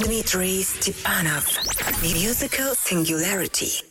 Dmitry Stepanov. Musical Singularity.